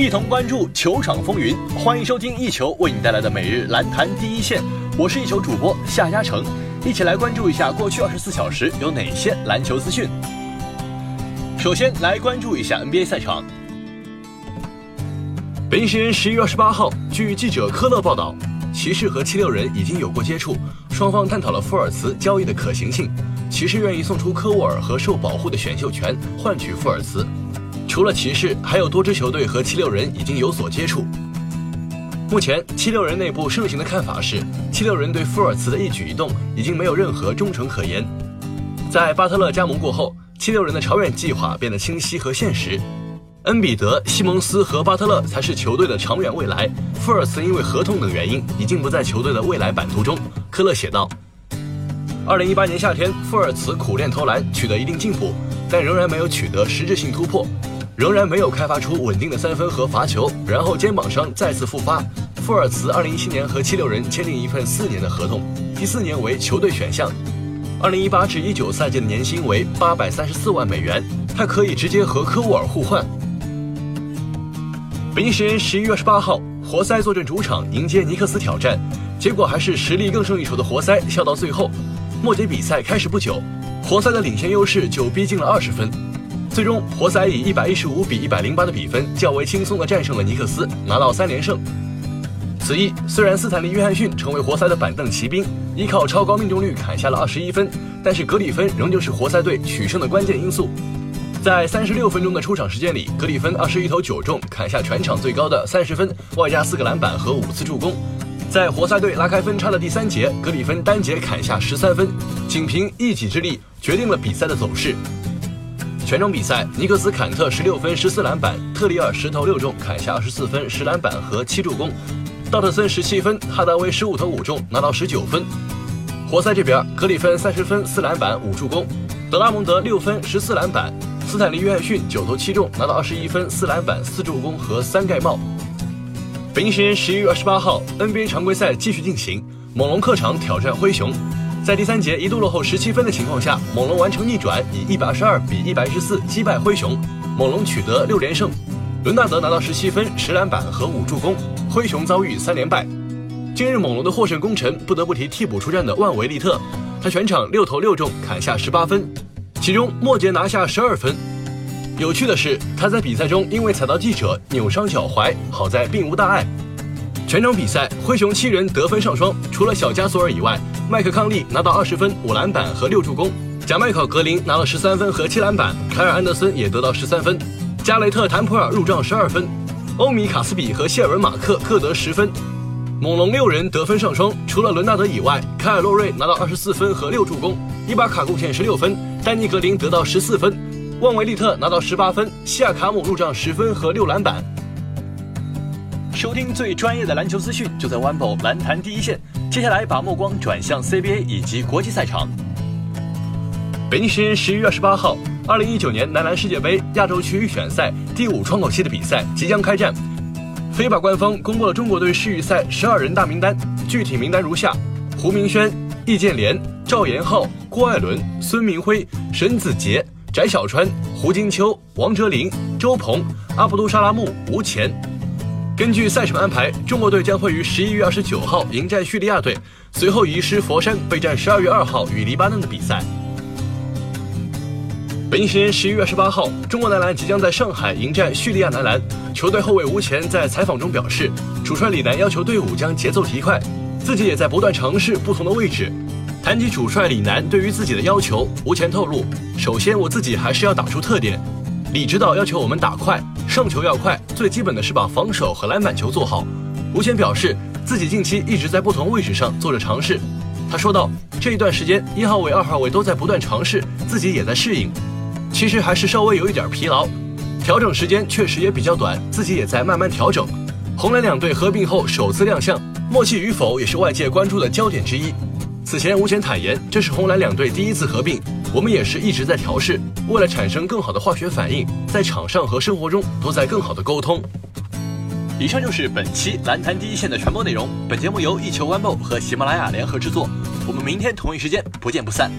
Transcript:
一同关注球场风云。欢迎收听一球为你带来的每日篮坛第一线，我是一球主播夏嘉诚，一起来关注一下过去二十四小时有哪些篮球资讯。首先来关注一下 NBA 赛场。北京时间十一月二十八号，据记者科勒报道，骑士和七六人已经有过接触，双方探讨了福尔茨交易的可行性。骑士愿意送出科沃尔和受保护的选秀权，换取福尔茨。除了骑士，还有多支球队和七六人已经有所接触。目前，七六人内部盛行的看法是，七六人对福尔茨的一举一动已经没有任何忠诚可言。在巴特勒加盟过后。七六人的长远计划变得清晰和现实，恩比德、西蒙斯和巴特勒才是球队的长远未来。福尔茨因为合同等原因，已经不在球队的未来版图中。科勒写道：“二零一八年夏天，福尔茨苦练投篮，取得一定进步，但仍然没有取得实质性突破，仍然没有开发出稳定的三分和罚球。然后肩膀伤再次复发。富尔茨二零一七年和七六人签订一份四年的合同，第四年为球队选项。”二零一八至一九赛季的年薪为八百三十四万美元，他可以直接和科沃尔互换。北京时间十一月二十八号，活塞坐镇主场迎接尼克斯挑战，结果还是实力更胜一筹的活塞笑到最后。末节比赛开始不久，活塞的领先优势就逼近了二十分，最终活塞以一百一十五比一百零八的比分较为轻松地战胜了尼克斯，拿到三连胜。此役虽然斯坦利·约翰逊成为活塞的板凳骑兵，依靠超高命中率砍下了二十一分，但是格里芬仍旧是活塞队取胜的关键因素。在三十六分钟的出场时间里，格里芬二十一投九中，砍下全场最高的三十分，外加四个篮板和五次助攻。在活塞队拉开分差的第三节，格里芬单节砍下十三分，仅凭一己之力决定了比赛的走势。全场比赛，尼克斯坎特十六分十四篮板，特里尔十投六中，砍下二十四分十篮板和七助攻。道特森十七分，哈达威十五投五中，拿到十九分。活塞这边，格里芬三十分四篮板五助攻，德拉蒙德六分十四篮板，斯坦利约翰逊九投七中，拿到二十一分四篮板四助攻和三盖帽。北京时间十一月二十八号，NBA 常规赛继续进行，猛龙客场挑战灰熊，在第三节一度落后十七分的情况下，猛龙完成逆转，以一百二十二比一百十四击败灰熊，猛龙取得六连胜。伦纳德拿到十七分、十篮板和五助攻，灰熊遭遇三连败。今日猛龙的获胜功臣不得不提替补出战的万维利特，他全场六投六中，砍下十八分，其中末节拿下十二分。有趣的是，他在比赛中因为踩到记者扭伤脚踝，好在并无大碍。全场比赛，灰熊七人得分上双，除了小加索尔以外，麦克康利拿到二十分、五篮板和六助攻，贾迈考格林拿了十三分和七篮板，凯尔安德森也得到十三分。加雷特·坦普尔入账十二分，欧米·卡斯比和谢尔文·马克各得十分。猛龙六人得分上双，除了伦纳德以外，凯尔·洛瑞拿到二十四分和六助攻，伊巴卡贡献十六分，丹尼·格林得到十四分，旺维利特拿到十八分，西亚卡姆入账十分和六篮板。收听最专业的篮球资讯，就在 o n e 篮坛第一线。接下来把目光转向 CBA 以及国际赛场。北京时间十一月二十八号。二零一九年男篮世界杯亚洲区预选赛第五窗口期的比赛即将开战，飞把官方公布了中国队世预赛十二人大名单，具体名单如下：胡明轩、易建联、赵岩浩、郭艾伦、孙铭徽、沈子杰、翟小川、胡金秋、王哲林、周鹏、阿卜杜沙拉木、吴前。根据赛程安排，中国队将会于十一月二十九号迎战叙利亚队，随后移师佛山备战十二月二号与黎巴嫩的比赛。北京时间十一月二十八号，中国男篮即将在上海迎战叙利亚男篮。球队后卫吴前在采访中表示，主帅李楠要求队伍将节奏提快，自己也在不断尝试不同的位置。谈及主帅李楠对于自己的要求，吴前透露，首先我自己还是要打出特点。李指导要求我们打快，上球要快，最基本的是把防守和篮板球做好。吴前表示，自己近期一直在不同位置上做着尝试。他说道，这一段时间一号位、二号位都在不断尝试，自己也在适应。其实还是稍微有一点疲劳，调整时间确实也比较短，自己也在慢慢调整。红蓝两队合并后首次亮相，默契与否也是外界关注的焦点之一。此前吴前坦言，这是红蓝两队第一次合并，我们也是一直在调试，为了产生更好的化学反应，在场上和生活中都在更好的沟通。以上就是本期篮坛第一线的全部内容。本节目由一球 One 和喜马拉雅联合制作，我们明天同一时间不见不散。